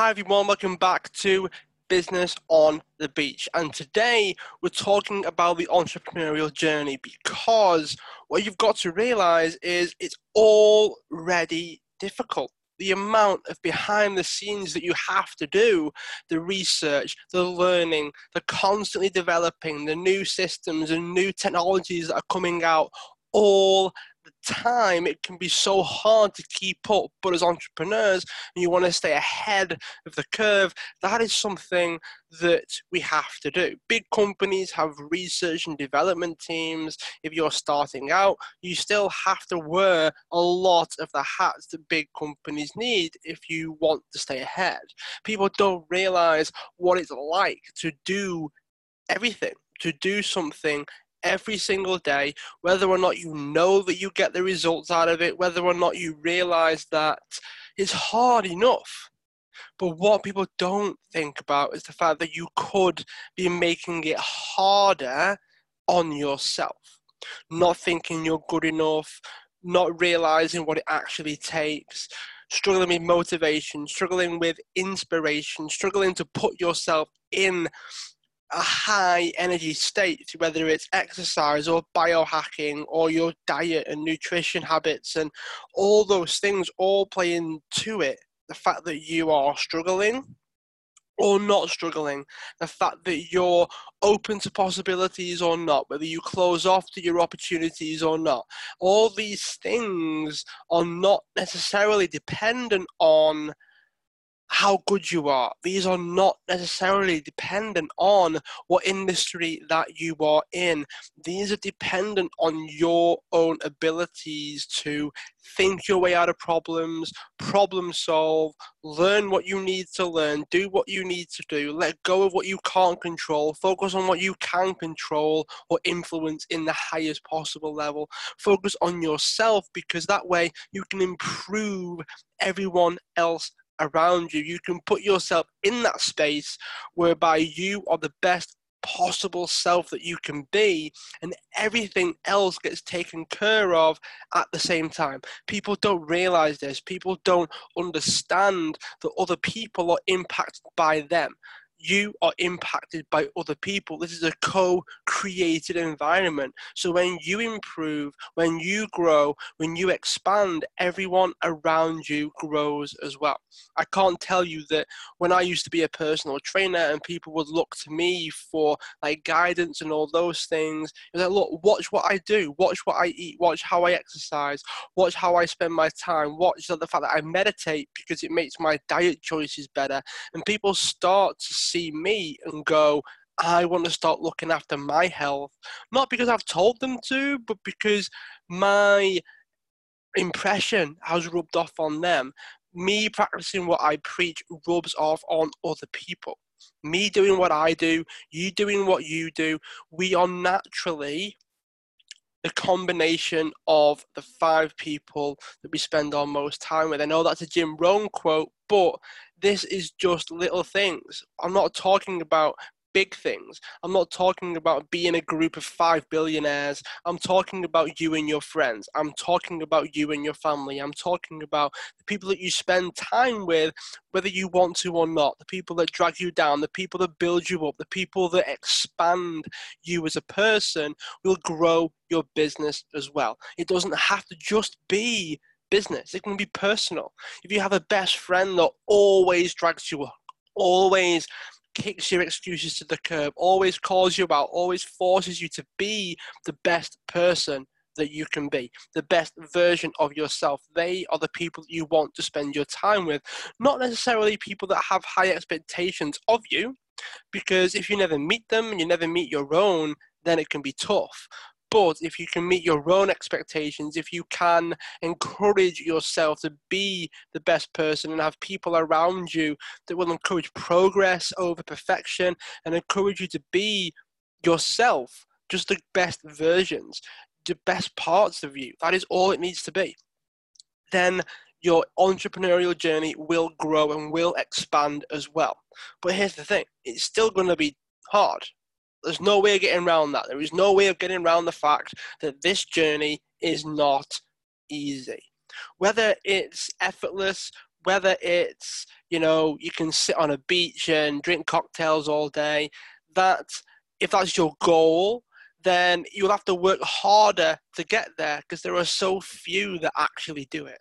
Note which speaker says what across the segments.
Speaker 1: Hi everyone, welcome back to Business on the Beach. And today we're talking about the entrepreneurial journey because what you've got to realize is it's already difficult. The amount of behind the scenes that you have to do, the research, the learning, the constantly developing, the new systems and new technologies that are coming out all the time it can be so hard to keep up. But as entrepreneurs and you want to stay ahead of the curve. That is something that we have to do. Big companies have research and development teams. If you're starting out you still have to wear a lot of the hats that big companies need if you want to stay ahead. People don't realize what it's like to do everything to do something every single day, whether or not you know that you get the results out of it, whether or not you realize that it's hard enough. But what people don't think about is the fact that you could be making it harder on yourself. Not thinking you're good enough, not realizing what it actually takes, struggling with motivation, struggling with inspiration, struggling to put yourself in a high energy state, whether it's exercise or biohacking or your diet and nutrition habits, and all those things all play into it. The fact that you are struggling or not struggling, the fact that you're open to possibilities or not, whether you close off to your opportunities or not, all these things are not necessarily dependent on how good you are. These are not necessarily dependent on what industry that you are in. These are dependent on your own abilities to think your way out of problems, problem solve, learn what you need to learn, do what you need to do, let go of what you can't control, focus on what you can control or influence in the highest possible level. Focus on yourself because that way you can improve everyone else around you. You can put yourself in that space whereby you are the best possible self that you can be and everything else gets taken care of at the same time. People don't realize this. People don't understand that other people are impacted by them you are impacted by other people. This is a co created environment. So when you improve, when you grow, when you expand, everyone around you grows as well. I can't tell you that when I used to be a personal trainer and people would look to me for like guidance and all those things, it's like, look, watch what I do, watch what I eat, watch how I exercise, watch how I spend my time, watch the fact that I meditate because it makes my diet choices better. And people start to see me and go, I want to start looking after my health, not because I've told them to, but because my impression has rubbed off on them. Me practicing what I preach rubs off on other people. Me doing what I do, you doing what you do, we are naturally the combination of the five people that we spend our most time with. I know that's a Jim Rohn quote, but this is just little things. I'm not talking about big things. I'm not talking about being a group of five billionaires. I'm talking about you and your friends. I'm talking about you and your family. I'm talking about the people that you spend time with, whether you want to or not, the people that drag you down, the people that build you up, the people that expand you as a person will grow your business as well. It doesn't have to just be business. It can be personal. If you have a best friend that always drags you up, always kicks your excuses to the curb, always calls you out, always forces you to be the best person that you can be, the best version of yourself. They are the people you want to spend your time with, not necessarily people that have high expectations of you, because if you never meet them and you never meet your own, then it can be tough. But if you can meet your own expectations, if you can encourage yourself to be the best person and have people around you that will encourage progress over perfection and encourage you to be yourself, just the best versions, the best parts of you, that is all it needs to be. Then your entrepreneurial journey will grow and will expand as well. But here's the thing it's still going to be hard. There's no way of getting around that. There is no way of getting around the fact that this journey is not easy. Whether it's effortless, whether it's you know, you can sit on a beach and drink cocktails all day. That, if that's your goal, then you'll have to work harder to get there because there are so few that actually do it.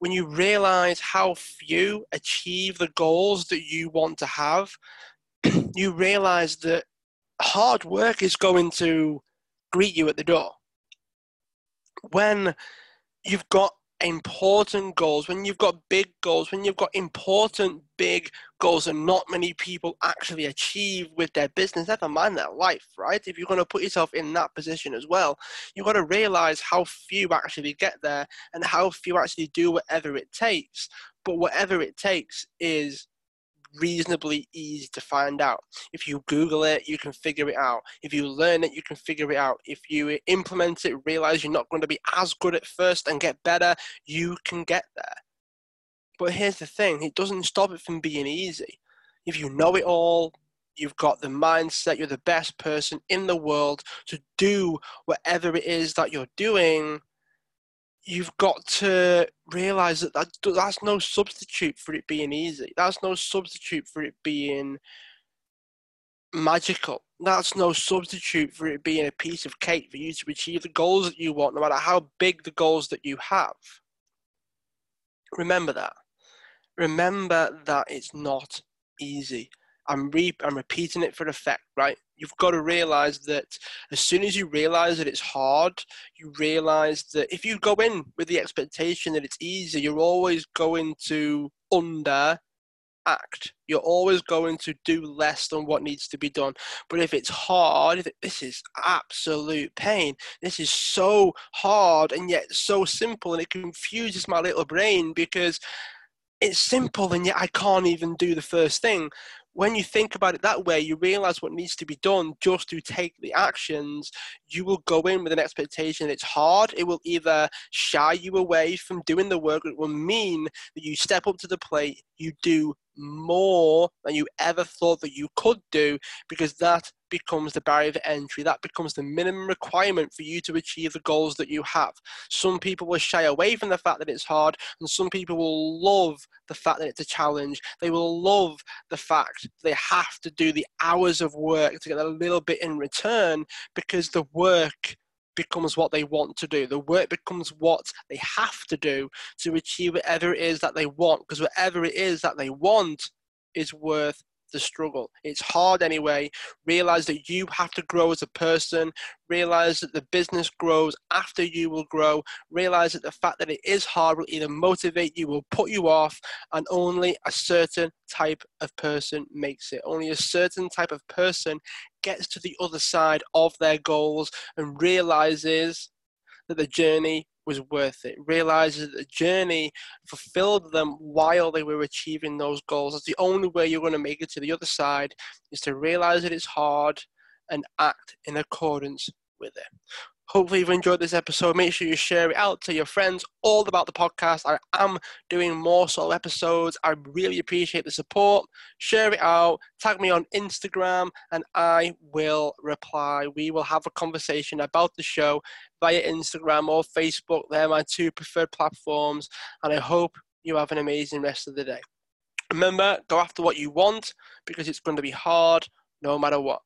Speaker 1: When you realize how few achieve the goals that you want to have, you realize that hard work is going to greet you at the door. When you've got important goals, when you've got big goals, when you've got important big goals and not many people actually achieve with their business, never mind their life, right? If you're going to put yourself in that position as well, you've got to realize how few actually get there and how few actually do whatever it takes. But whatever it takes is reasonably easy to find out. If you Google it, you can figure it out. If you learn it, you can figure it out. If you implement it, realize you're not going to be as good at first and get better, you can get there. But here's the thing it doesn't stop it from being easy. If you know it all, you've got the mindset, you're the best person in the world to do whatever it is that you're doing you've got to realize that, that that's no substitute for it being easy. That's no substitute for it being magical. That's no substitute for it being a piece of cake for you to achieve the goals that you want, no matter how big the goals that you have. Remember that. Remember that it's not easy. I'm re- I'm repeating it for effect, right? You've got to realize that as soon as you realize that it's hard, you realize that if you go in with the expectation that it's easy, you're always going to under act. You're always going to do less than what needs to be done. But if it's hard, if it, this is absolute pain. This is so hard and yet so simple, and it confuses my little brain because it's simple and yet I can't even do the first thing when you think about it that way, you realize what needs to be done just to take the actions. You will go in with an expectation it's hard. It will either shy you away from doing the work, it will mean that you step up to the plate, you do more than you ever thought that you could do because that becomes the barrier of entry. That becomes the minimum requirement for you to achieve the goals that you have. Some people will shy away from the fact that it's hard, and some people will love the fact that it's a challenge. They will love the fact they have to do the hours of work to get a little bit in return because the work becomes what they want to do. The work becomes what they have to do to achieve whatever it is that they want, because whatever it is that they want is worth the struggle. It's hard anyway. Realize that you have to grow as a person. Realize that the business grows after you will grow. Realize that the fact that it is hard will either motivate you or put you off, and only a certain type of person makes it. Only a certain type of person gets to the other side of their goals and realizes that the journey was worth it. Realizes that the journey fulfilled them while they were achieving those goals. That's the only way you're going to make it to the other side is to realize that it's hard and act in accordance with it. Hopefully, you've enjoyed this episode. Make sure you share it out to your friends all about the podcast. I am doing more solo episodes. I really appreciate the support. Share it out, tag me on Instagram, and I will reply. We will have a conversation about the show via Instagram or Facebook. They're my two preferred platforms, and I hope you have an amazing rest of the day. Remember, go after what you want because it's going to be hard no matter what.